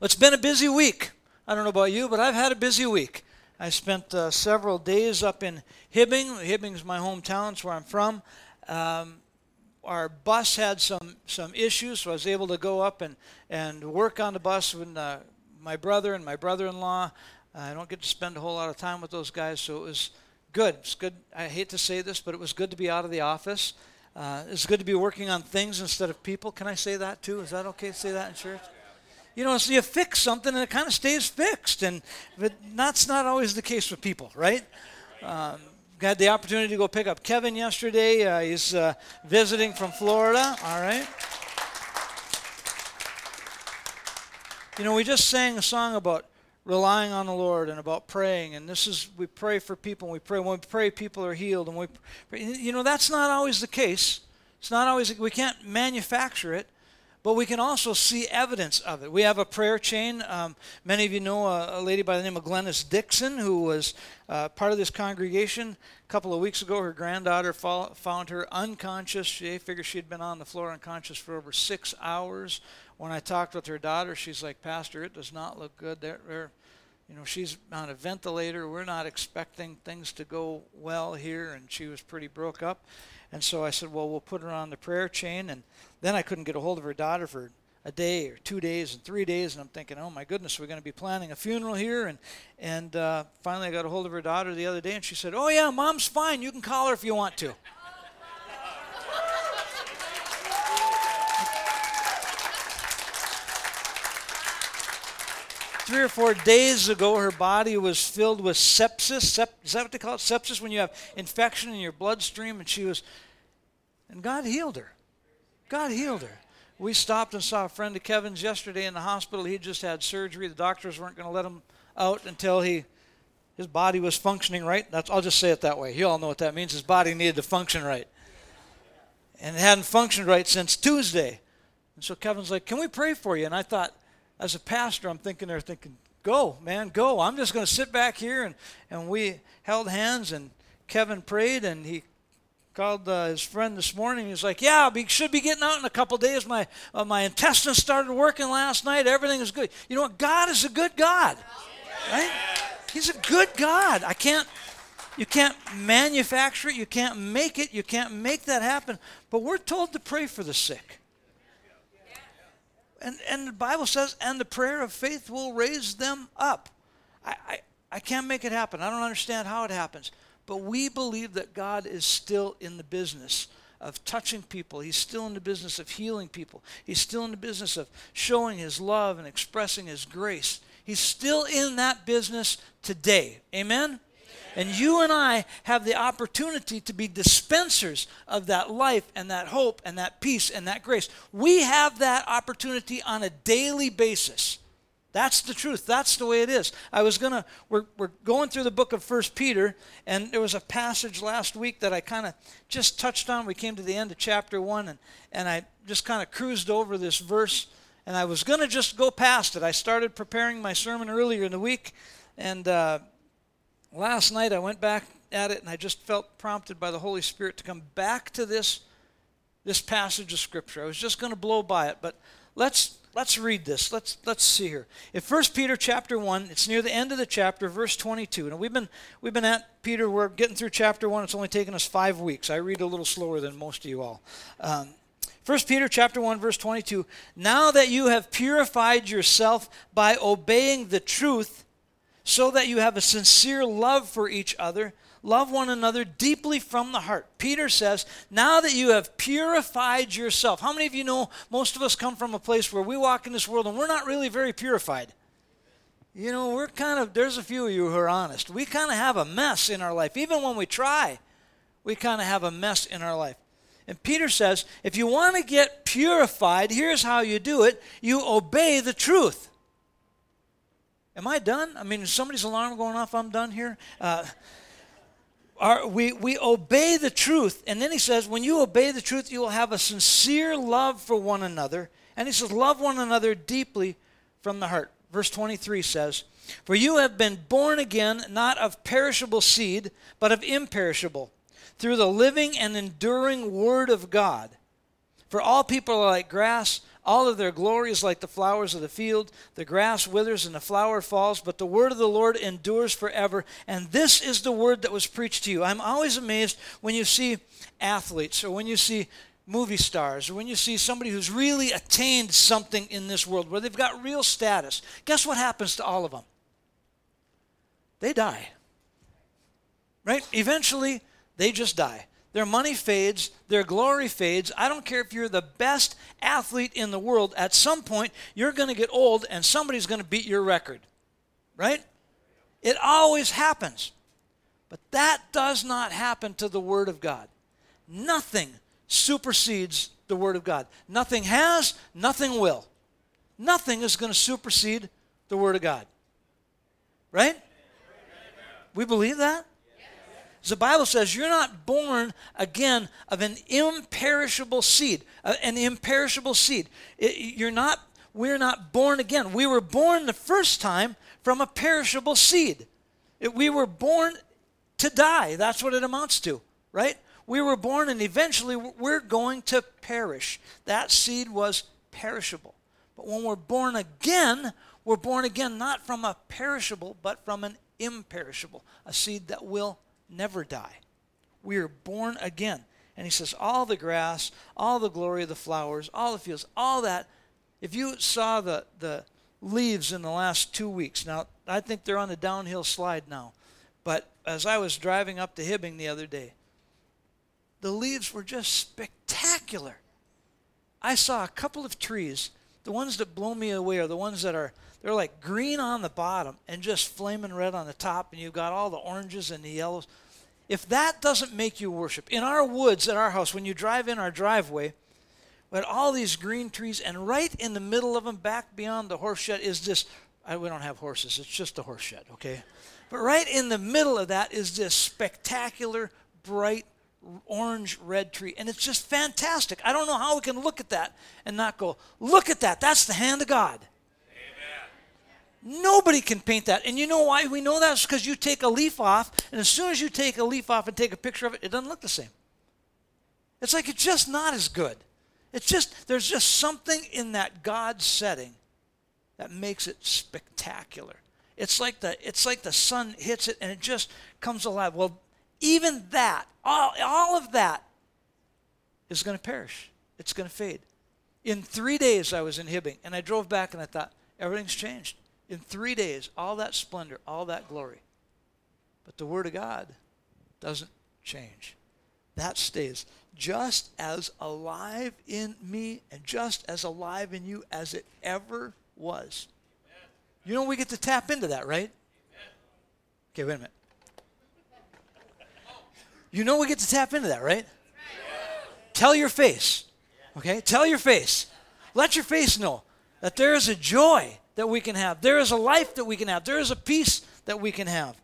It's been a busy week. I don't know about you, but I've had a busy week. I spent uh, several days up in Hibbing. Hibbing is my hometown, it's where I'm from. Um, our bus had some, some issues, so I was able to go up and, and work on the bus with uh, my brother and my brother in law. I don't get to spend a whole lot of time with those guys, so it was good. It's good. I hate to say this, but it was good to be out of the office. Uh, it's good to be working on things instead of people. Can I say that too? Is that okay to say that in church? You know, so you fix something and it kind of stays fixed. And but that's not always the case with people, right? Um, had the opportunity to go pick up Kevin yesterday. Uh, he's uh, visiting from Florida. All right. You know, we just sang a song about relying on the Lord and about praying. And this is, we pray for people and we pray. When we pray, people are healed. And we, pray. you know, that's not always the case. It's not always, we can't manufacture it but we can also see evidence of it. We have a prayer chain. Um, many of you know a, a, lady by the name of Glennis Dixon, who was uh, part of this congregation. A couple of weeks ago, her granddaughter found her unconscious. She figured she'd been on the floor unconscious for over six hours. When I talked with her daughter, she's like, Pastor, it does not look good. They're, they're you know, she's on a ventilator. We're not expecting things to go well here, and she was pretty broke up. And so I said, well, we'll put her on the prayer chain. And then I couldn't get a hold of her daughter for a day or two days and three days. And I'm thinking, oh my goodness, we're going to be planning a funeral here. And, and uh, finally I got a hold of her daughter the other day and she said, oh yeah, mom's fine. You can call her if you want to. Three or four days ago, her body was filled with sepsis. Sep- is that what they call it? Sepsis, when you have infection in your bloodstream, and she was, and God healed her. God healed her. We stopped and saw a friend of Kevin's yesterday in the hospital. He just had surgery. The doctors weren't going to let him out until he his body was functioning right. That's, I'll just say it that way. You all know what that means. His body needed to function right. And it hadn't functioned right since Tuesday. And so Kevin's like, Can we pray for you? And I thought, as a pastor, I'm thinking there, thinking, go, man, go. I'm just going to sit back here. And, and we held hands, and Kevin prayed, and he called uh, his friend this morning. He's like, "Yeah, we should be getting out in a couple days. My uh, my intestines started working last night. Everything is good. You know what? God is a good God, right? He's a good God. I can't." You can't manufacture it. You can't make it. You can't make that happen. But we're told to pray for the sick. And, and the Bible says, and the prayer of faith will raise them up. I, I, I can't make it happen. I don't understand how it happens. But we believe that God is still in the business of touching people. He's still in the business of healing people. He's still in the business of showing His love and expressing His grace. He's still in that business today. Amen? And you and I have the opportunity to be dispensers of that life and that hope and that peace and that grace. We have that opportunity on a daily basis. That's the truth. That's the way it is. I was going to, we're, we're going through the book of First Peter, and there was a passage last week that I kind of just touched on. We came to the end of chapter 1, and, and I just kind of cruised over this verse, and I was going to just go past it. I started preparing my sermon earlier in the week, and uh, last night I went back at it and I just felt prompted by the Holy Spirit to come back to this this passage of scripture. I was just going to blow by it, but let's let's read this. Let's let's see here. In 1 Peter chapter 1, it's near the end of the chapter, verse 22. And we've been we've been at Peter, we're getting through chapter 1. It's only taken us 5 weeks. I read a little slower than most of you all. Um, 1 Peter chapter 1 verse 22 Now that you have purified yourself by obeying the truth so that you have a sincere love for each other. Love one another deeply from the heart. Peter says, now that you have purified yourself. How many of you know most of us come from a place where we walk in this world and we're not really very purified? You know, we're kind of, there's a few of you who are honest. We kind of have a mess in our life. Even when we try, we kind of have a mess in our life. And Peter says, if you want to get purified, here's how you do it you obey the truth. Am I done? I mean, is somebody's alarm going off? I'm done here. Uh, our, we, we obey the truth. And then he says, when you obey the truth, you will have a sincere love for one another. And he says, love one another deeply from the heart. Verse 23 says, For you have been born again, not of perishable seed, but of imperishable, through the living and enduring Word of God. For all people are like grass All of their glory is like the flowers of the field. The grass withers and the flower falls, but the word of the Lord endures forever. And this is the word that was preached to you. I'm always amazed when you see athletes or when you see movie stars or when you see somebody who's really attained something in this world where they've got real status. Guess what happens to all of them? They die. Right? Eventually, they just die. Their money fades, their glory fades. I don't care if you're the best athlete in the world, at some point you're going to get old and somebody's going to beat your record. Right? It always happens. But that does not happen to the Word of God. Nothing supersedes the Word of God. Nothing has, nothing will. Nothing is going to supersede the Word of God. Right? We believe that? The Bible says you're not born again of an imperishable seed, uh, an imperishable seed. You're not. We're not born again. We were born the first time from a perishable seed. We were born to die. That's what it amounts to, right? We were born and eventually we're going to perish. That seed was perishable. But when we're born again, we're born again not from a perishable, but from an imperishable, a seed that will never die. We are born again. And he says, all the grass, all the glory of the flowers, all the fields, all that. If you saw the, the leaves in the last two weeks, now I think they're on a downhill slide now. But as I was driving up to Hibbing the other day, the leaves were just spectacular. I saw a couple of trees. The ones that blow me away are the ones that are they're like green on the bottom and just flaming red on the top, and you've got all the oranges and the yellows. If that doesn't make you worship, in our woods at our house, when you drive in our driveway, we had all these green trees, and right in the middle of them, back beyond the horse shed, is this. I, we don't have horses, it's just a horse shed, okay? But right in the middle of that is this spectacular, bright, orange red tree. And it's just fantastic. I don't know how we can look at that and not go, look at that. That's the hand of God. Nobody can paint that. And you know why we know that? It's because you take a leaf off, and as soon as you take a leaf off and take a picture of it, it doesn't look the same. It's like it's just not as good. It's just, there's just something in that God setting that makes it spectacular. It's like the, it's like the sun hits it and it just comes alive. Well, even that, all, all of that is going to perish. It's going to fade. In three days, I was in Hibbing, and I drove back and I thought, everything's changed. In three days, all that splendor, all that glory. But the Word of God doesn't change. That stays just as alive in me and just as alive in you as it ever was. You know, we get to tap into that, right? Okay, wait a minute. You know, we get to tap into that, right? Tell your face, okay? Tell your face. Let your face know that there is a joy that we can have. There is a life that we can have. There is a peace that we can have.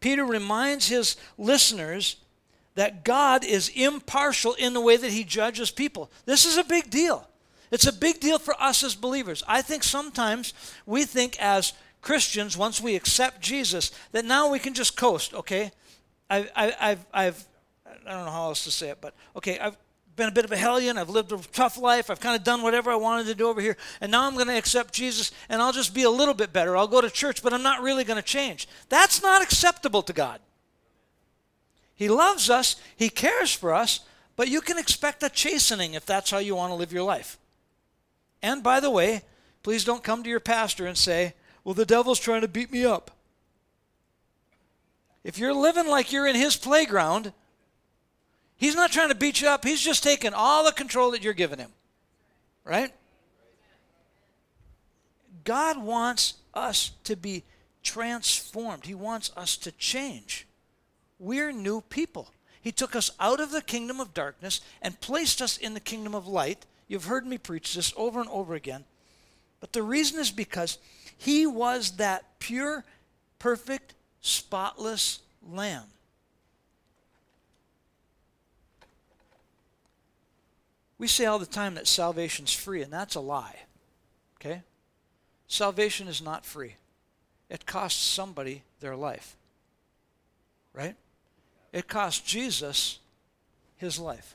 Peter reminds his listeners that God is impartial in the way that he judges people. This is a big deal. It's a big deal for us as believers. I think sometimes we think as Christians, once we accept Jesus, that now we can just coast, okay? I, I, I've, I've, I don't know how else to say it, but okay, I've been a bit of a hellion. I've lived a tough life. I've kind of done whatever I wanted to do over here. And now I'm going to accept Jesus and I'll just be a little bit better. I'll go to church, but I'm not really going to change. That's not acceptable to God. He loves us, He cares for us, but you can expect a chastening if that's how you want to live your life. And by the way, please don't come to your pastor and say, well, the devil's trying to beat me up. If you're living like you're in his playground, He's not trying to beat you up. He's just taking all the control that you're giving him. Right? God wants us to be transformed. He wants us to change. We're new people. He took us out of the kingdom of darkness and placed us in the kingdom of light. You've heard me preach this over and over again. But the reason is because he was that pure, perfect, spotless lamb We say all the time that salvation's free, and that's a lie. Okay? Salvation is not free. It costs somebody their life. Right? It cost Jesus his life.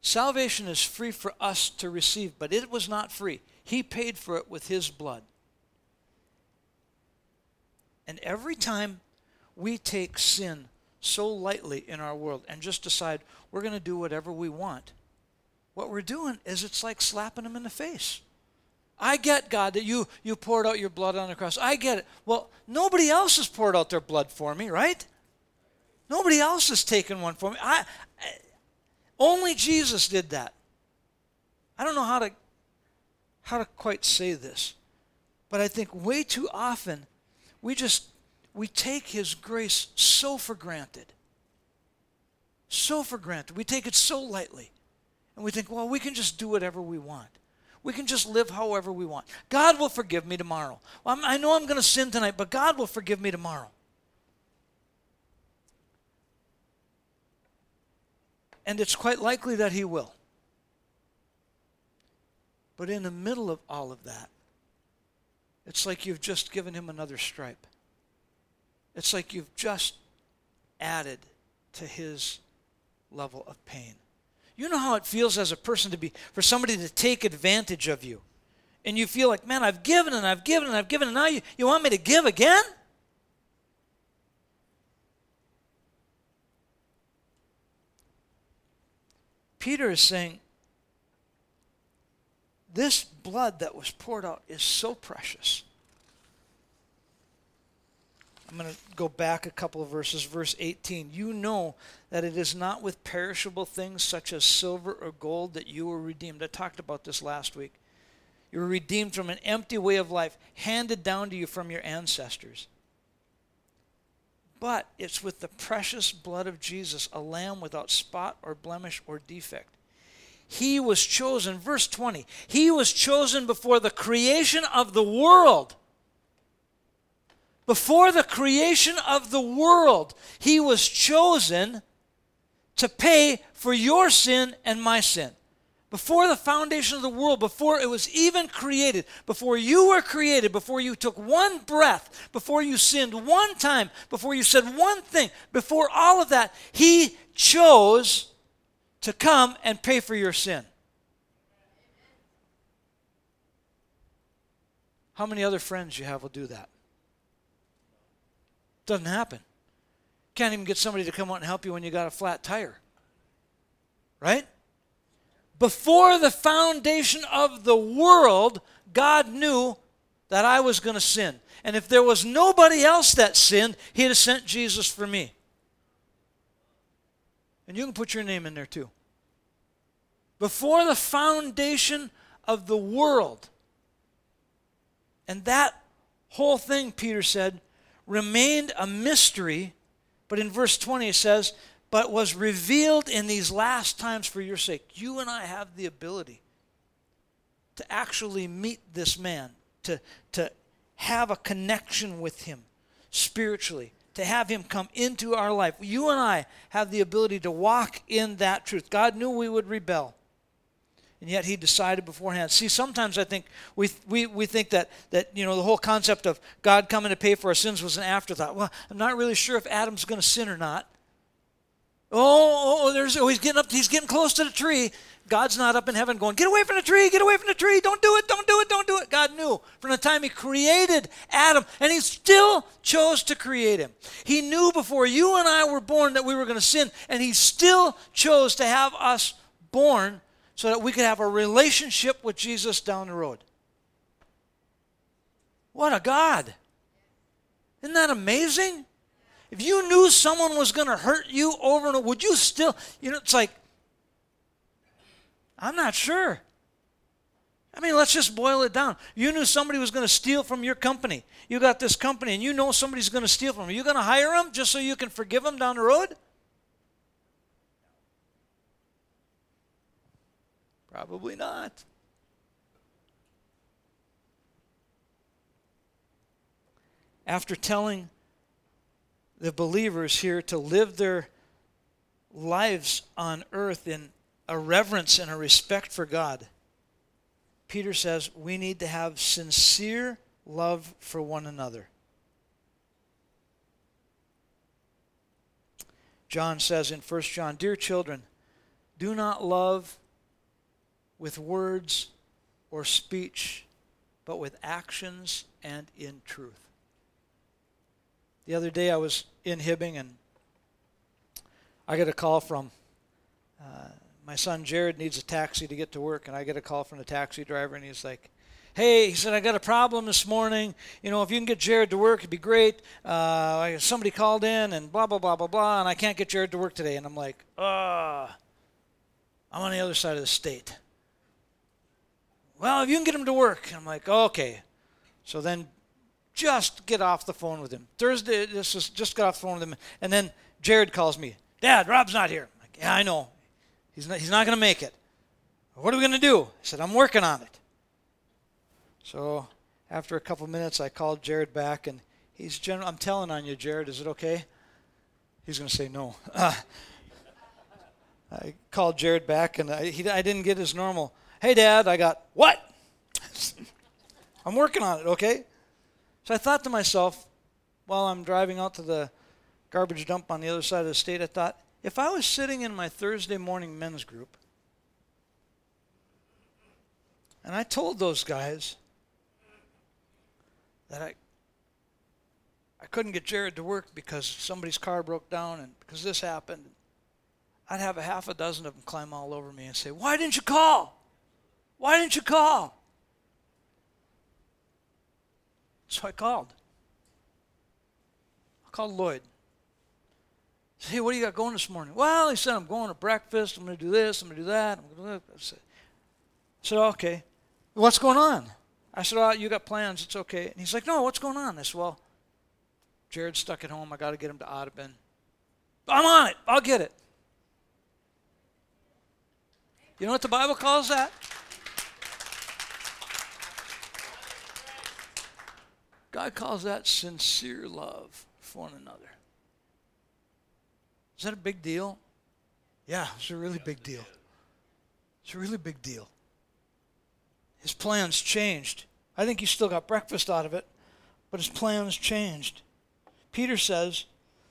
Salvation is free for us to receive, but it was not free. He paid for it with His blood. And every time we take sin so lightly in our world and just decide we're going to do whatever we want, what we're doing is it's like slapping them in the face. I get, God, that you, you poured out your blood on the cross. I get it. Well, nobody else has poured out their blood for me, right? Nobody else has taken one for me. I, I only Jesus did that. I don't know how to how to quite say this, but I think way too often we just we take his grace so for granted. So for granted. We take it so lightly. And we think, well, we can just do whatever we want. We can just live however we want. God will forgive me tomorrow. Well, i know I'm going to sin tonight, but God will forgive me tomorrow. And it's quite likely that He will. But in the middle of all of that, it's like you've just given Him another stripe. It's like you've just added to His level of pain. You know how it feels as a person to be, for somebody to take advantage of you. And you feel like, man, I've given and I've given and I've given, and now you, you want me to give again? Peter is saying, this blood that was poured out is so precious. I'm going to go back a couple of verses. Verse 18. You know that it is not with perishable things such as silver or gold that you were redeemed. I talked about this last week. You were redeemed from an empty way of life handed down to you from your ancestors. But it's with the precious blood of Jesus, a lamb without spot or blemish or defect. He was chosen, verse 20, he was chosen before the creation of the world. Before the creation of the world, he was chosen to pay for your sin and my sin. Before the foundation of the world, before it was even created, before you were created, before you took one breath, before you sinned one time, before you said one thing, before all of that, He chose to come and pay for your sin. How many other friends you have will do that? Doesn't happen. Can't even get somebody to come out and help you when you got a flat tire. Right? Before the foundation of the world, God knew that I was going to sin. And if there was nobody else that sinned, He'd have sent Jesus for me. And you can put your name in there too. Before the foundation of the world. And that whole thing, Peter said, remained a mystery, but in verse 20 it says, but was revealed in these last times for your sake. You and I have the ability to actually meet this man, to, to have a connection with him spiritually, to have him come into our life. You and I have the ability to walk in that truth. God knew we would rebel and yet he decided beforehand. See, sometimes I think we, we, we think that, that, you know, the whole concept of God coming to pay for our sins was an afterthought. Well, I'm not really sure if Adam's going to sin or not. Oh, oh, oh, there's, oh, he's getting up, he's getting close to the tree. God's not up in heaven going, get away from the tree, get away from the tree, don't do it, don't do it, don't do it. God knew from the time he created Adam, and he still chose to create him. He knew before you and I were born that we were going to sin, and he still chose to have us born so that we could have a relationship with Jesus down the road. What a God! Isn't that amazing? If you knew someone was going to hurt you over and over, would you still, you know, it's like, I'm not sure. I mean, let's just boil it down. You knew somebody was going to steal from your company. You got this company, and you know somebody's going to steal from you. You going to hire them just so you can forgive them down the road? Probably not. After telling the believers here to live their lives on earth in a reverence and a respect for God, Peter says we need to have sincere love for one another. John says in 1 John, Dear children, do not love with words or speech, but with actions and in truth. The other day I was in Hibbing and I get a call from uh, my son Jared needs a taxi to get to work, and I get a call from the taxi driver, and he's like, "Hey," he said, "I got a problem this morning. You know, if you can get Jared to work, it'd be great. Uh, somebody called in, and blah blah blah blah blah, and I can't get Jared to work today." And I'm like, "Uh, I'm on the other side of the state." Well, if you can get him to work, and I'm like, "Okay." So then, just get off the phone with him. Thursday, this is just got off the phone with him, and then Jared calls me, "Dad, Rob's not here." I'm like, "Yeah, I know." He's not, he's not going to make it. What are we going to do? I said, I'm working on it. So after a couple minutes, I called Jared back, and he's general. I'm telling on you, Jared. Is it okay? He's going to say no. I called Jared back, and I, he, I didn't get his normal. Hey, Dad, I got what? I'm working on it. Okay. So I thought to myself, while I'm driving out to the garbage dump on the other side of the state, I thought, if I was sitting in my Thursday morning men's group and I told those guys that I I couldn't get Jared to work because somebody's car broke down and because this happened, I'd have a half a dozen of them climb all over me and say, "Why didn't you call? Why didn't you call?" So I called. I called Lloyd. Hey, what do you got going this morning? Well, he said, I'm going to breakfast. I'm going to do this. I'm going to do that. I'm going to do that. I said, I said, okay. What's going on? I said, oh, you got plans. It's okay. And he's like, no, what's going on? I said, well, Jared's stuck at home. I got to get him to Audubon. I'm on it. I'll get it. You know what the Bible calls that? God calls that sincere love for one another. Is that a big deal? Yeah, it's a really big deal. It's a really big deal. His plans changed. I think he still got breakfast out of it, but his plans changed. Peter says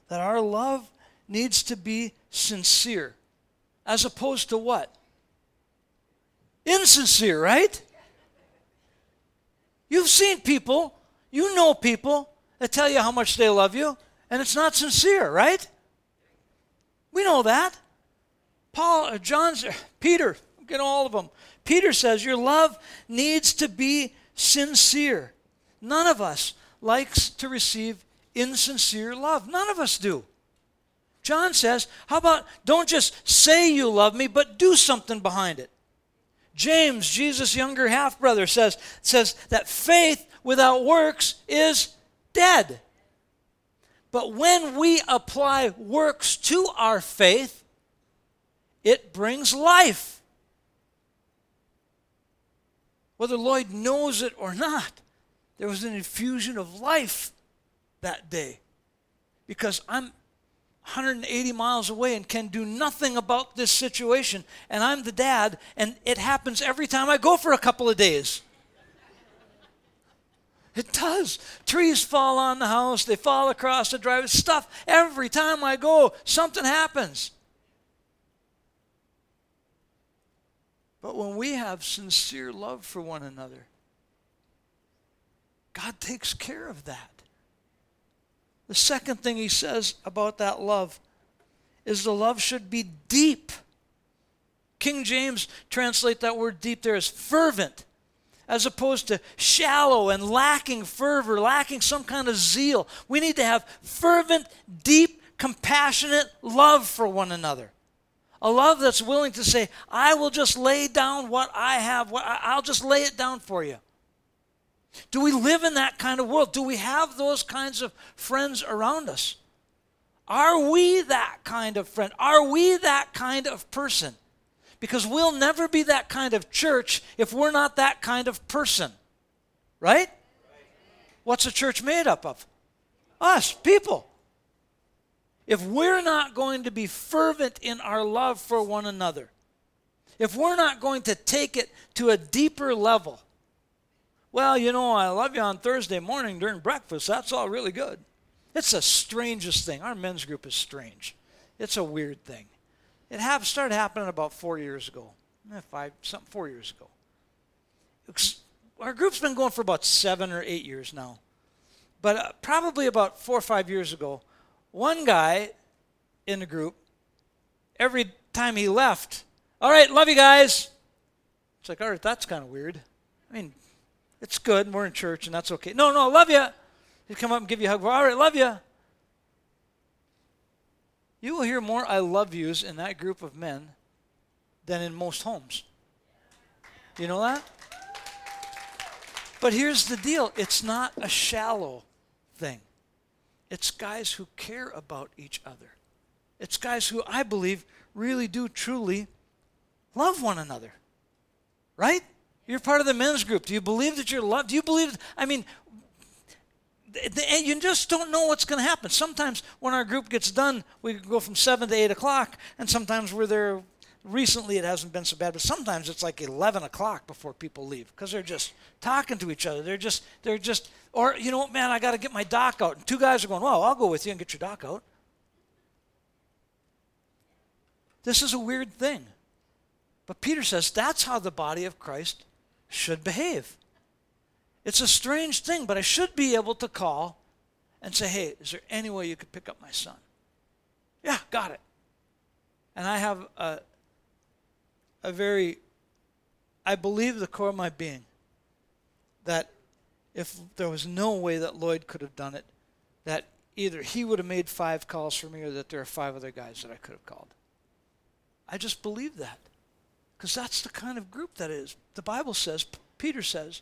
that our love needs to be sincere, as opposed to what? Insincere, right? You've seen people, you know people that tell you how much they love you, and it's not sincere, right? We know that. Paul, uh, John's, uh, Peter, get all of them. Peter says your love needs to be sincere. None of us likes to receive insincere love. None of us do. John says, how about don't just say you love me, but do something behind it. James, Jesus' younger half brother, says, says that faith without works is dead. But when we apply works to our faith, it brings life. Whether Lloyd knows it or not, there was an infusion of life that day. Because I'm 180 miles away and can do nothing about this situation, and I'm the dad, and it happens every time I go for a couple of days. It does. Trees fall on the house, they fall across the driveway. Stuff. Every time I go, something happens. But when we have sincere love for one another, God takes care of that. The second thing he says about that love is the love should be deep. King James translate that word deep there as fervent as opposed to shallow and lacking fervor, lacking some kind of zeal. We need to have fervent, deep, compassionate love for one another. A love that's willing to say, I will just lay down what I have, I'll just lay it down for you. Do we live in that kind of world? Do we have those kinds of friends around us? Are we that kind of friend? Are we that kind of person? Because we'll never be that kind of church if we're not that kind of person. Right? What's a church made up of? Us, people. If we're not going to be fervent in our love for one another, if we're not going to take it to a deeper level, well, you know, I love you on Thursday morning during breakfast. That's all really good. It's the strangest thing. Our men's group is strange. It's a weird thing. It have, started happening about four years ago, eh, five, something, four years ago. Our group's been going for about seven or eight years now. But uh, probably about four or five years ago, one guy in the group, every time he left, all right, love you guys. It's like, all right, that's kind of weird. I mean, it's good, we're in church, and that's okay. No, no, I love you. He'd come up and give you a hug. All right, love you. You will hear more I love yous in that group of men than in most homes. You know that? But here's the deal it's not a shallow thing, it's guys who care about each other. It's guys who I believe really do truly love one another. Right? You're part of the men's group. Do you believe that you're loved? Do you believe? I mean, you just don't know what's going to happen. Sometimes when our group gets done, we go from 7 to 8 o'clock, and sometimes we're there. Recently, it hasn't been so bad, but sometimes it's like 11 o'clock before people leave because they're just talking to each other. They're just, they're just, or, you know what, man, I got to get my dock out. And two guys are going, well, I'll go with you and get your dock out. This is a weird thing. But Peter says that's how the body of Christ should behave. It's a strange thing, but I should be able to call and say, hey, is there any way you could pick up my son? Yeah, got it. And I have a, a very, I believe the core of my being that if there was no way that Lloyd could have done it, that either he would have made five calls for me or that there are five other guys that I could have called. I just believe that because that's the kind of group that is. The Bible says, Peter says,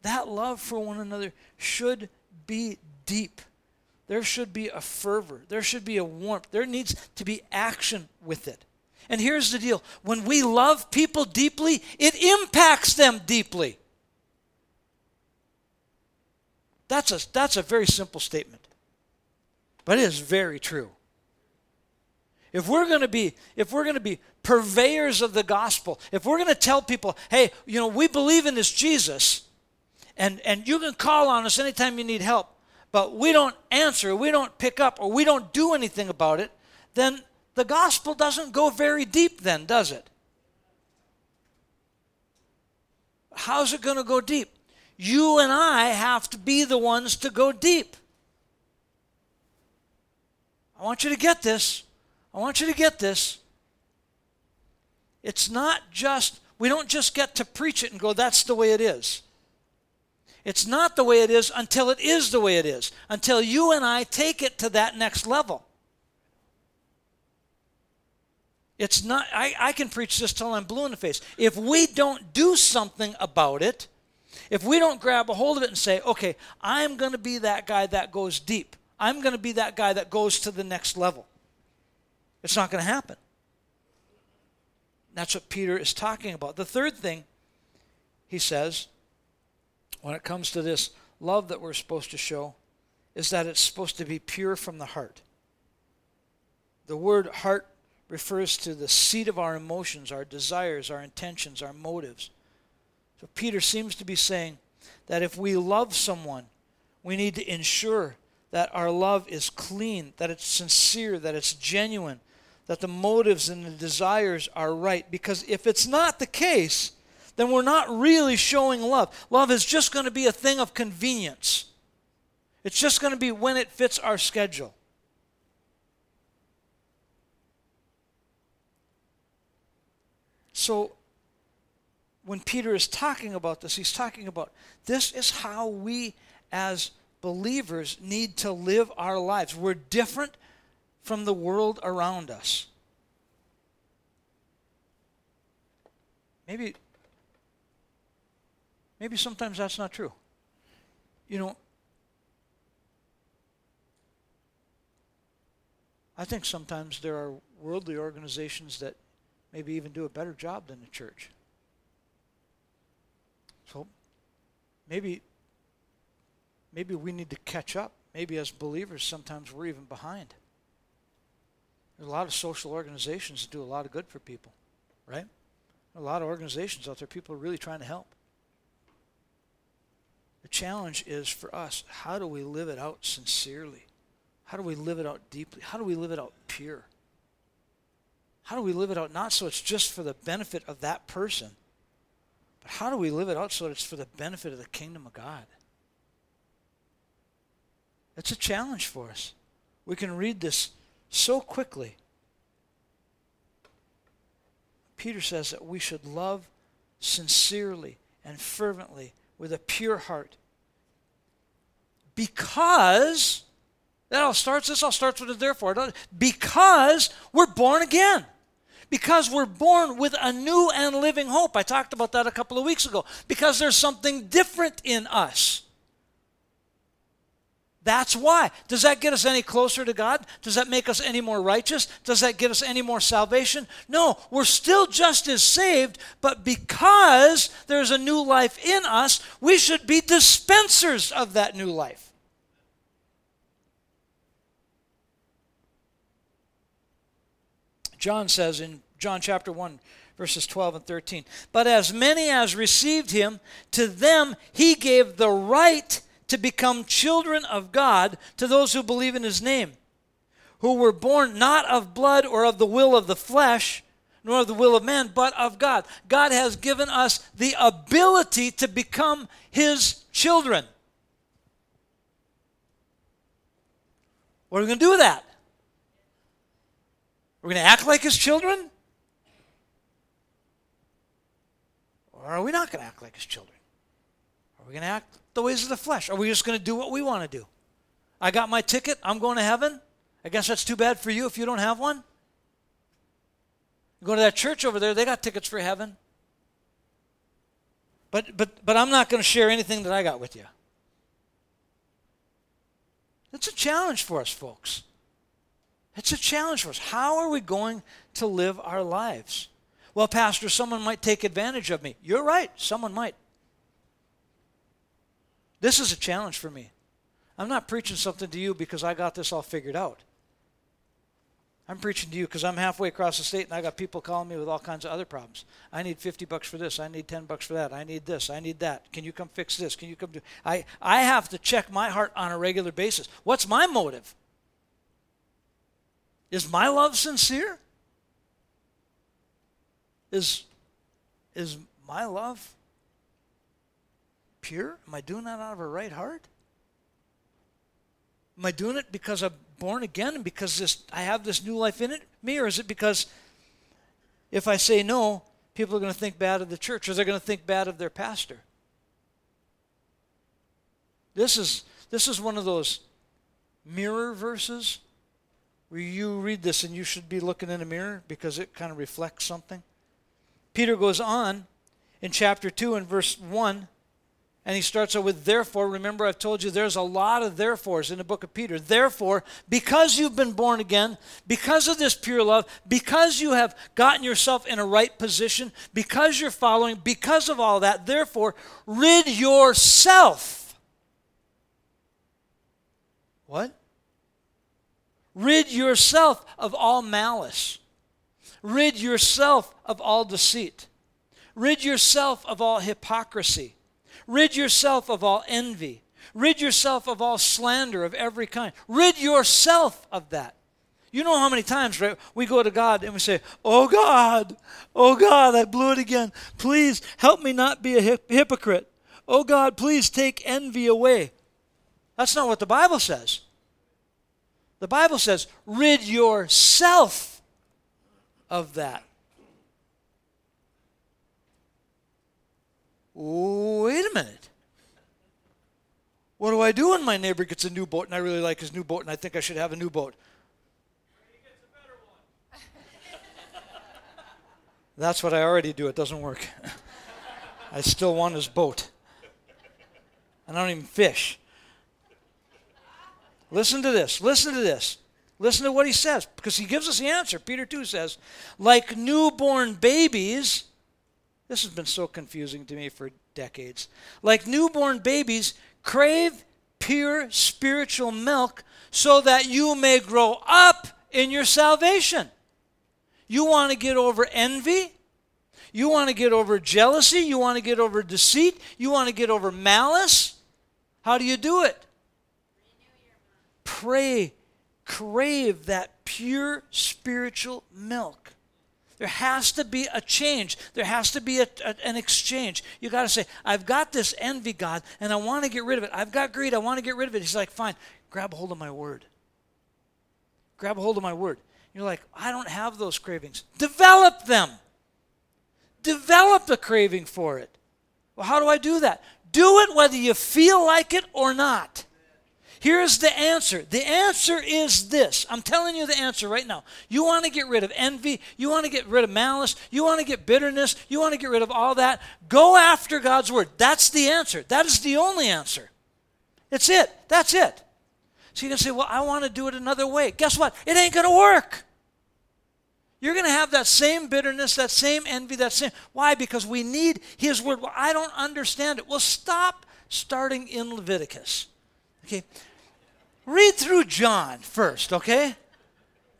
that love for one another should be deep. There should be a fervor. There should be a warmth. There needs to be action with it. And here's the deal when we love people deeply, it impacts them deeply. That's a, that's a very simple statement, but it is very true. If we're going to be if we're going to be purveyors of the gospel, if we're going to tell people, "Hey, you know, we believe in this Jesus," and, and you can call on us anytime you need help, but we don't answer, we don't pick up, or we don't do anything about it, then the gospel doesn't go very deep, then, does it? How's it going to go deep? You and I have to be the ones to go deep. I want you to get this. I want you to get this. It's not just, we don't just get to preach it and go, that's the way it is. It's not the way it is until it is the way it is, until you and I take it to that next level. It's not, I, I can preach this till I'm blue in the face. If we don't do something about it, if we don't grab a hold of it and say, okay, I'm going to be that guy that goes deep, I'm going to be that guy that goes to the next level, it's not going to happen. That's what Peter is talking about. The third thing he says when it comes to this love that we're supposed to show is that it's supposed to be pure from the heart. The word heart refers to the seat of our emotions, our desires, our intentions, our motives. So Peter seems to be saying that if we love someone, we need to ensure that our love is clean, that it's sincere, that it's genuine, that the motives and the desires are right. Because if it's not the case, then we're not really showing love. Love is just going to be a thing of convenience, it's just going to be when it fits our schedule. So, when Peter is talking about this, he's talking about this is how we as believers need to live our lives. We're different from the world around us. Maybe Maybe sometimes that's not true. You know, I think sometimes there are worldly organizations that maybe even do a better job than the church. So maybe maybe we need to catch up. Maybe as believers sometimes we're even behind. There's a lot of social organizations that do a lot of good for people, right? A lot of organizations out there people are really trying to help. The challenge is for us how do we live it out sincerely? How do we live it out deeply? How do we live it out pure? how do we live it out? Not so it's just for the benefit of that person, but how do we live it out so it's for the benefit of the kingdom of God? It's a challenge for us. We can read this so quickly. Peter says that we should love sincerely and fervently with a pure heart. Because, that all starts, this all starts with a therefore. Because we're born again. Because we're born with a new and living hope. I talked about that a couple of weeks ago. Because there's something different in us. That's why. Does that get us any closer to God? Does that make us any more righteous? Does that get us any more salvation? No, we're still just as saved, but because there's a new life in us, we should be dispensers of that new life. John says in John chapter 1, verses 12 and 13, But as many as received him, to them he gave the right to become children of God to those who believe in his name, who were born not of blood or of the will of the flesh, nor of the will of man, but of God. God has given us the ability to become his children. What are we going to do with that? We're going to act like his children? Or are we not going to act like his children? Are we going to act the ways of the flesh? Are we just going to do what we want to do? I got my ticket. I'm going to heaven. I guess that's too bad for you if you don't have one. You go to that church over there, they got tickets for heaven. But, but, but I'm not going to share anything that I got with you. It's a challenge for us, folks. It's a challenge for us. How are we going to live our lives? Well, Pastor, someone might take advantage of me. You're right, someone might. This is a challenge for me. I'm not preaching something to you because I got this all figured out. I'm preaching to you because I'm halfway across the state and I got people calling me with all kinds of other problems. I need 50 bucks for this. I need 10 bucks for that. I need this. I need that. Can you come fix this? Can you come do I I have to check my heart on a regular basis. What's my motive? Is my love sincere? Is is my love pure? Am I doing that out of a right heart? Am I doing it because I'm born again and because this I have this new life in it me, or is it because if I say no, people are going to think bad of the church, or they're going to think bad of their pastor? This is this is one of those mirror verses where you read this and you should be looking in a mirror because it kind of reflects something. Peter goes on in chapter 2 and verse 1 and he starts out with, therefore, remember I've told you there's a lot of therefores in the book of Peter. Therefore, because you've been born again, because of this pure love, because you have gotten yourself in a right position, because you're following, because of all that, therefore, rid yourself. What? Rid yourself of all malice. Rid yourself of all deceit. Rid yourself of all hypocrisy Rid yourself of all envy. Rid yourself of all slander of every kind. Rid yourself of that. You know how many times, right, we go to God and we say, Oh God, oh God, I blew it again. Please help me not be a hip- hypocrite. Oh God, please take envy away. That's not what the Bible says. The Bible says, rid yourself of that. Wait a minute. What do I do when my neighbor gets a new boat and I really like his new boat and I think I should have a new boat? That's what I already do. It doesn't work. I still want his boat. And I don't even fish. Listen to this. Listen to this. Listen to what he says because he gives us the answer. Peter 2 says, like newborn babies, this has been so confusing to me for decades. Like newborn babies, crave pure spiritual milk so that you may grow up in your salvation. You want to get over envy. You want to get over jealousy. You want to get over deceit. You want to get over malice. How do you do it? Pray, crave that pure spiritual milk. There has to be a change. There has to be a, a, an exchange. You got to say, I've got this envy, God, and I want to get rid of it. I've got greed. I want to get rid of it. He's like, fine, grab hold of my word. Grab hold of my word. You're like, I don't have those cravings. Develop them. Develop a craving for it. Well, how do I do that? Do it whether you feel like it or not. Here's the answer. The answer is this. I'm telling you the answer right now. You want to get rid of envy. You want to get rid of malice. You want to get bitterness. You want to get rid of all that. Go after God's word. That's the answer. That is the only answer. It's it. That's it. So you can say, well, I want to do it another way. Guess what? It ain't going to work. You're going to have that same bitterness, that same envy, that same. Why? Because we need His word. Well, I don't understand it. Well, stop starting in Leviticus. Okay? Read through John first, okay?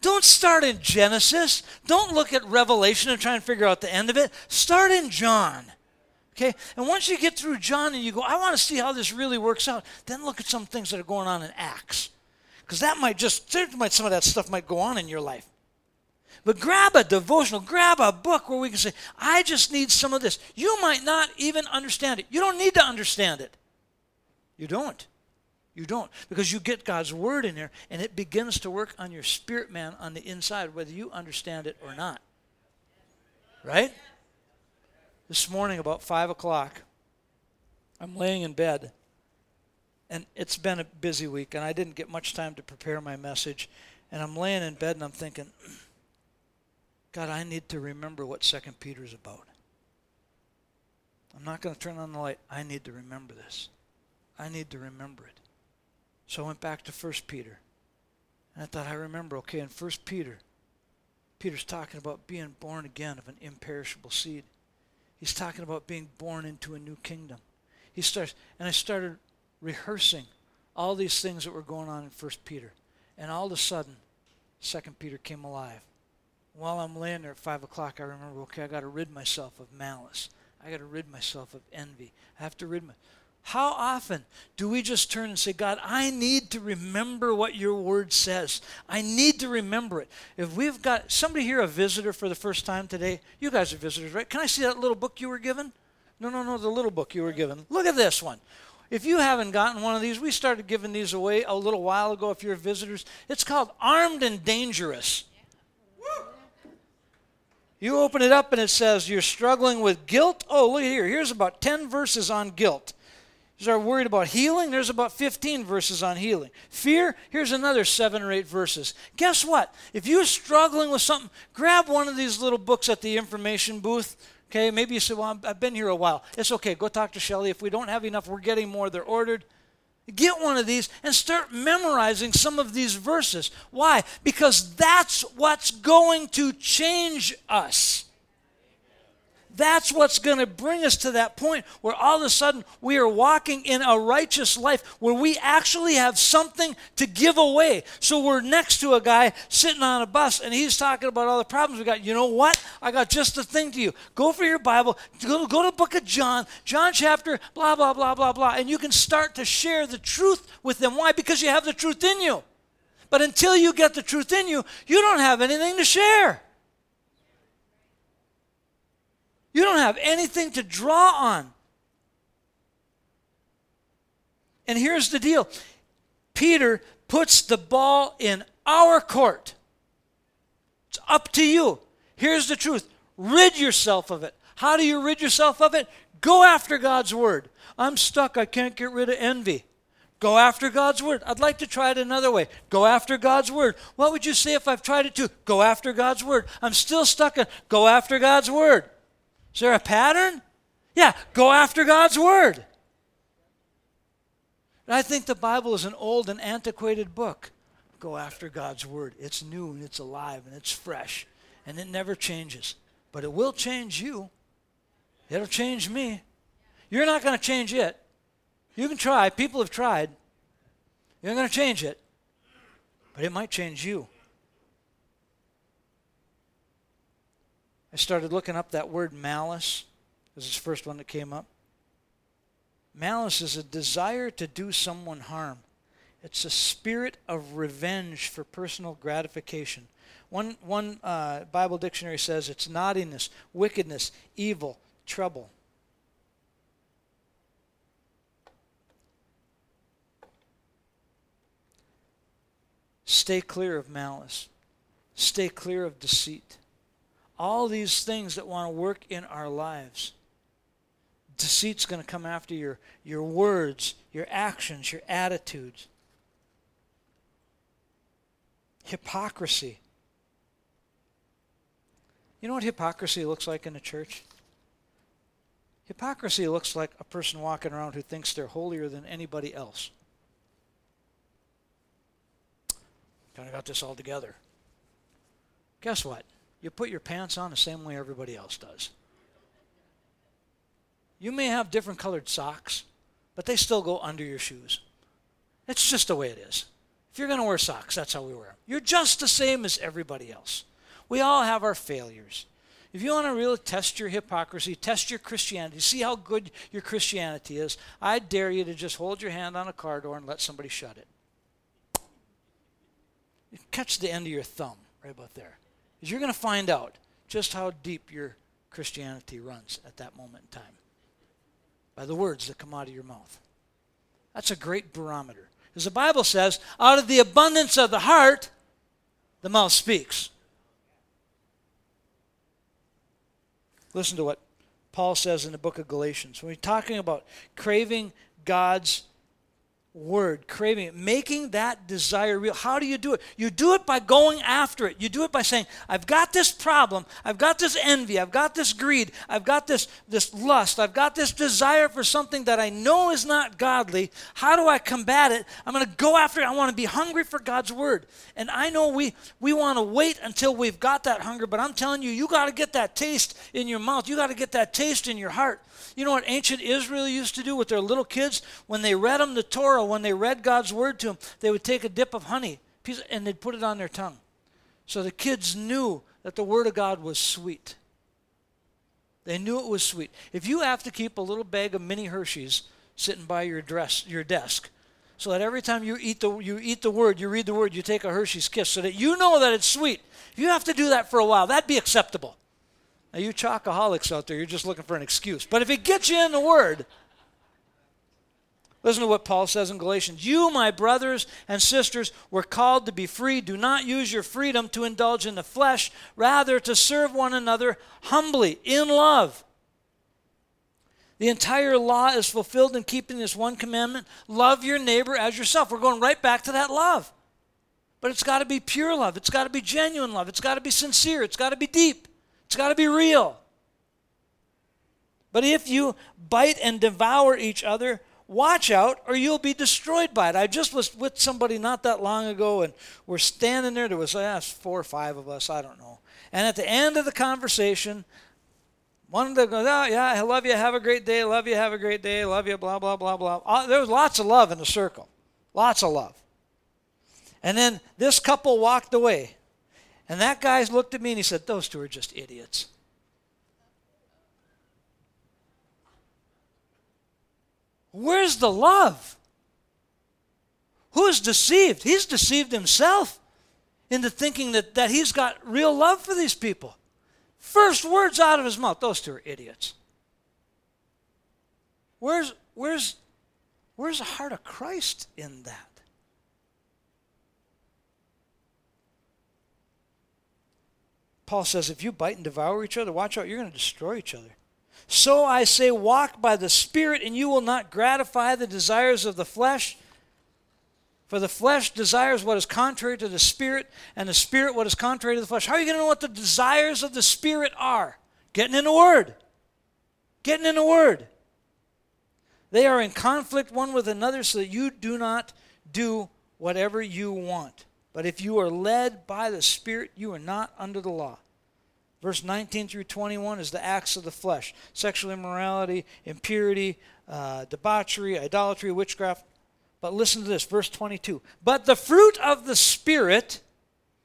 Don't start in Genesis. Don't look at Revelation and try and figure out the end of it. Start in John. Okay? And once you get through John and you go, I want to see how this really works out, then look at some things that are going on in Acts. Because that might just, might, some of that stuff might go on in your life. But grab a devotional, grab a book where we can say, I just need some of this. You might not even understand it. You don't need to understand it. You don't. You don't. Because you get God's word in there and it begins to work on your spirit man on the inside, whether you understand it or not. Right? This morning, about 5 o'clock, I'm laying in bed. And it's been a busy week, and I didn't get much time to prepare my message. And I'm laying in bed and I'm thinking, God, I need to remember what Second Peter is about. I'm not going to turn on the light. I need to remember this. I need to remember it. So I went back to First Peter. And I thought, I remember, okay, in First Peter, Peter's talking about being born again of an imperishable seed. He's talking about being born into a new kingdom. He starts, and I started rehearsing all these things that were going on in First Peter. And all of a sudden, Second Peter came alive. While I'm laying there at 5 o'clock, I remember, okay, I got to rid myself of malice. I got to rid myself of envy. I have to rid my, how often do we just turn and say, God, I need to remember what your word says? I need to remember it. If we've got somebody here a visitor for the first time today, you guys are visitors, right? Can I see that little book you were given? No, no, no, the little book you were given. Look at this one. If you haven't gotten one of these, we started giving these away a little while ago if you're visitors. It's called Armed and Dangerous. You open it up and it says you're struggling with guilt. Oh, look here. Here's about 10 verses on guilt. Are worried about healing? There's about 15 verses on healing. Fear? Here's another seven or eight verses. Guess what? If you're struggling with something, grab one of these little books at the information booth. Okay, maybe you say, Well, I've been here a while. It's okay. Go talk to Shelly. If we don't have enough, we're getting more. They're ordered. Get one of these and start memorizing some of these verses. Why? Because that's what's going to change us. That's what's going to bring us to that point where all of a sudden we are walking in a righteous life where we actually have something to give away. So we're next to a guy sitting on a bus and he's talking about all the problems we got. You know what? I got just the thing to you. Go for your Bible, go, go to the book of John, John chapter, blah, blah, blah, blah, blah. And you can start to share the truth with them. Why? Because you have the truth in you. But until you get the truth in you, you don't have anything to share. You don't have anything to draw on. And here's the deal Peter puts the ball in our court. It's up to you. Here's the truth rid yourself of it. How do you rid yourself of it? Go after God's word. I'm stuck. I can't get rid of envy. Go after God's word. I'd like to try it another way. Go after God's word. What would you say if I've tried it too? Go after God's word. I'm still stuck. In, go after God's word. Is there a pattern? Yeah, go after God's word. I think the Bible is an old and antiquated book. Go after God's word. It's new and it's alive and it's fresh and it never changes. But it will change you. It'll change me. You're not going to change it. You can try. People have tried. You're not going to change it. But it might change you. I started looking up that word malice. This is the first one that came up. Malice is a desire to do someone harm. It's a spirit of revenge for personal gratification. One, one uh, Bible dictionary says it's naughtiness, wickedness, evil, trouble. Stay clear of malice. Stay clear of deceit. All these things that want to work in our lives. Deceit's going to come after your, your words, your actions, your attitudes. Hypocrisy. You know what hypocrisy looks like in a church? Hypocrisy looks like a person walking around who thinks they're holier than anybody else. Kind of got this all together. Guess what? You put your pants on the same way everybody else does. You may have different colored socks, but they still go under your shoes. It's just the way it is. If you're going to wear socks, that's how we wear them. You're just the same as everybody else. We all have our failures. If you want to really test your hypocrisy, test your Christianity, see how good your Christianity is, I dare you to just hold your hand on a car door and let somebody shut it. Catch the end of your thumb right about there. Because you're going to find out just how deep your Christianity runs at that moment in time by the words that come out of your mouth. That's a great barometer. As the Bible says, out of the abundance of the heart, the mouth speaks. Listen to what Paul says in the book of Galatians. When he's talking about craving God's word, craving it, making that desire real. How do you do it? You do it by going after it. You do it by saying, I've got this problem, I've got this envy, I've got this greed, I've got this, this lust, I've got this desire for something that I know is not godly. How do I combat it? I'm going to go after it. I want to be hungry for God's word. And I know we, we want to wait until we've got that hunger, but I'm telling you, you got to get that taste in your mouth. You got to get that taste in your heart. You know what ancient Israel used to do with their little kids? When they read them the Torah, when they read God's word to them, they would take a dip of honey and they'd put it on their tongue. So the kids knew that the word of God was sweet. They knew it was sweet. If you have to keep a little bag of mini Hershey's sitting by your dress, your desk, so that every time you eat the you eat the word, you read the word, you take a Hershey's kiss, so that you know that it's sweet. If you have to do that for a while, that'd be acceptable. Now, you chocoholics out there, you're just looking for an excuse. But if it gets you in the Word, listen to what Paul says in Galatians. You, my brothers and sisters, were called to be free. Do not use your freedom to indulge in the flesh, rather, to serve one another humbly in love. The entire law is fulfilled in keeping this one commandment love your neighbor as yourself. We're going right back to that love. But it's got to be pure love, it's got to be genuine love, it's got to be sincere, it's got to be deep. It's got to be real. But if you bite and devour each other, watch out or you'll be destroyed by it. I just was with somebody not that long ago and we're standing there. There was uh, four or five of us, I don't know. And at the end of the conversation, one of them goes, Oh, yeah, I love you, have a great day, love you, have a great day, love you, blah, blah, blah, blah. Uh, there was lots of love in the circle. Lots of love. And then this couple walked away. And that guy looked at me and he said, Those two are just idiots. Where's the love? Who is deceived? He's deceived himself into thinking that, that he's got real love for these people. First words out of his mouth, those two are idiots. Where's, where's, where's the heart of Christ in that? Paul says, if you bite and devour each other, watch out, you're going to destroy each other. So I say, walk by the Spirit, and you will not gratify the desires of the flesh. For the flesh desires what is contrary to the Spirit, and the Spirit what is contrary to the flesh. How are you going to know what the desires of the Spirit are? Getting in the Word. Getting in the Word. They are in conflict one with another so that you do not do whatever you want. But if you are led by the Spirit, you are not under the law. Verse 19 through 21 is the acts of the flesh sexual immorality, impurity, uh, debauchery, idolatry, witchcraft. But listen to this, verse 22. But the fruit of the Spirit,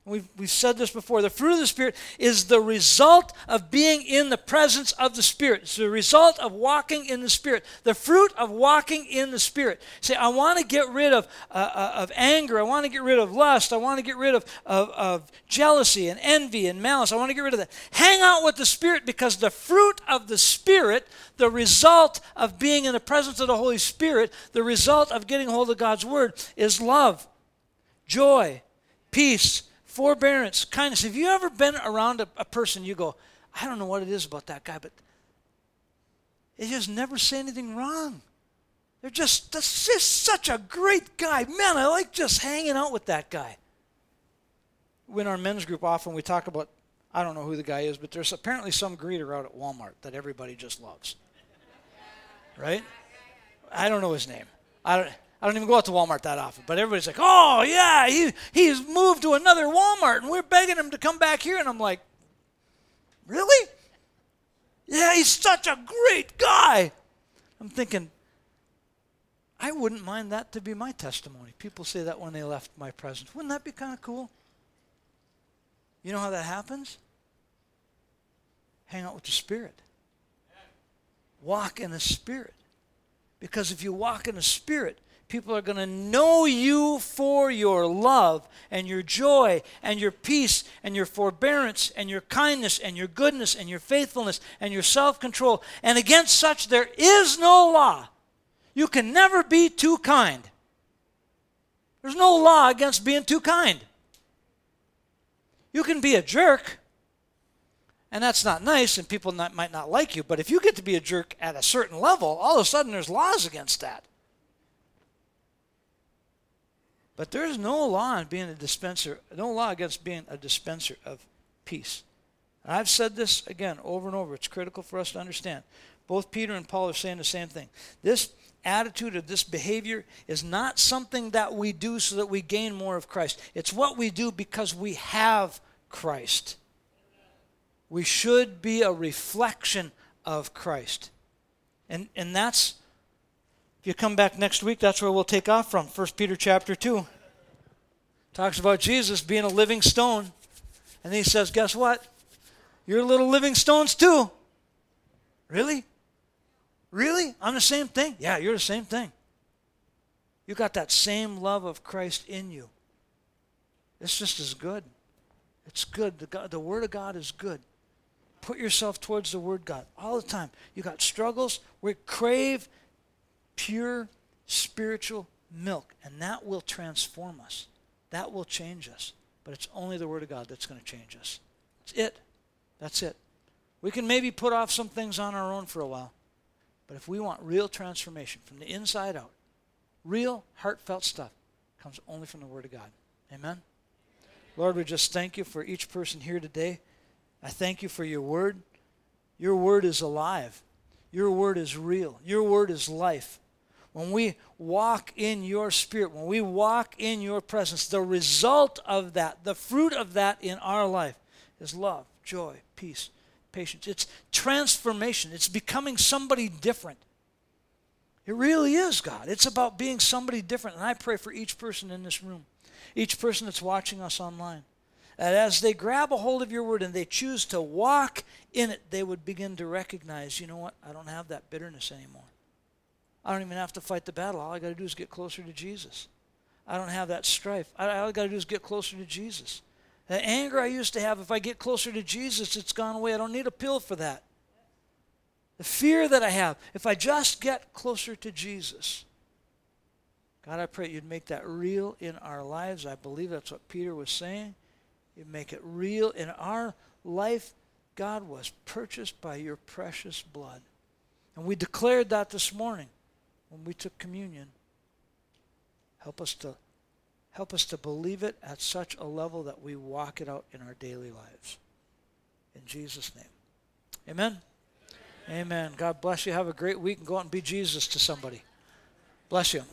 We've, we've said this before. The fruit of the Spirit is the result of being in the presence of the Spirit. It's the result of walking in the Spirit. The fruit of walking in the Spirit. Say, I want to get rid of, uh, uh, of anger. I want to get rid of lust. I want to get rid of, of, of jealousy and envy and malice. I want to get rid of that. Hang out with the Spirit because the fruit of the Spirit, the result of being in the presence of the Holy Spirit, the result of getting hold of God's Word is love, joy, peace forbearance, kindness. Have you ever been around a, a, person you go, I don't know what it is about that guy, but they just never say anything wrong. They're just, that's just such a great guy. Man, I like just hanging out with that guy. In our men's group, often we talk about, I don't know who the guy is, but there's apparently some greeter out at Walmart that everybody just loves. Right? I don't know his name. I don't. I don't even go out to Walmart that often, but everybody's like, oh, yeah, he, he's moved to another Walmart and we're begging him to come back here. And I'm like, really? Yeah, he's such a great guy. I'm thinking, I wouldn't mind that to be my testimony. People say that when they left my presence. Wouldn't that be kind of cool? You know how that happens? Hang out with the Spirit. Walk in the Spirit. Because if you walk in the Spirit, People are going to know you for your love and your joy and your peace and your forbearance and your kindness and your goodness and your faithfulness and your self control. And against such there is no law. You can never be too kind. There's no law against being too kind. You can be a jerk, and that's not nice, and people not, might not like you. But if you get to be a jerk at a certain level, all of a sudden there's laws against that. But there is no law on being a dispenser, no law against being a dispenser of peace. And I've said this again over and over. It's critical for us to understand. Both Peter and Paul are saying the same thing. This attitude of this behavior is not something that we do so that we gain more of Christ. It's what we do because we have Christ. We should be a reflection of Christ. And, and that's if you come back next week, that's where we'll take off from. 1 Peter chapter 2 talks about Jesus being a living stone. And he says, Guess what? You're little living stones too. Really? Really? I'm the same thing? Yeah, you're the same thing. You got that same love of Christ in you. It's just as good. It's good. The, God, the Word of God is good. Put yourself towards the Word God all the time. You got struggles. We crave pure spiritual milk, and that will transform us. That will change us. But it's only the Word of God that's going to change us. It's it. That's it. We can maybe put off some things on our own for a while, but if we want real transformation from the inside out, real heartfelt stuff comes only from the Word of God. Amen? Lord, we just thank you for each person here today. I thank you for your Word. Your Word is alive. Your Word is real. Your Word is life when we walk in your spirit, when we walk in your presence, the result of that, the fruit of that in our life is love, joy, peace, patience. It's transformation, it's becoming somebody different. It really is, God. It's about being somebody different. And I pray for each person in this room, each person that's watching us online, that as they grab a hold of your word and they choose to walk in it, they would begin to recognize, you know what? I don't have that bitterness anymore. I don't even have to fight the battle. All I got to do is get closer to Jesus. I don't have that strife. all I got to do is get closer to Jesus. The anger I used to have, if I get closer to Jesus, it's gone away. I don't need a pill for that. The fear that I have, if I just get closer to Jesus. God, I pray you'd make that real in our lives. I believe that's what Peter was saying. You'd make it real in our life. God was purchased by your precious blood. And we declared that this morning when we took communion. Help us to help us to believe it at such a level that we walk it out in our daily lives. In Jesus' name. Amen. Amen. God bless you. Have a great week and go out and be Jesus to somebody. Bless you.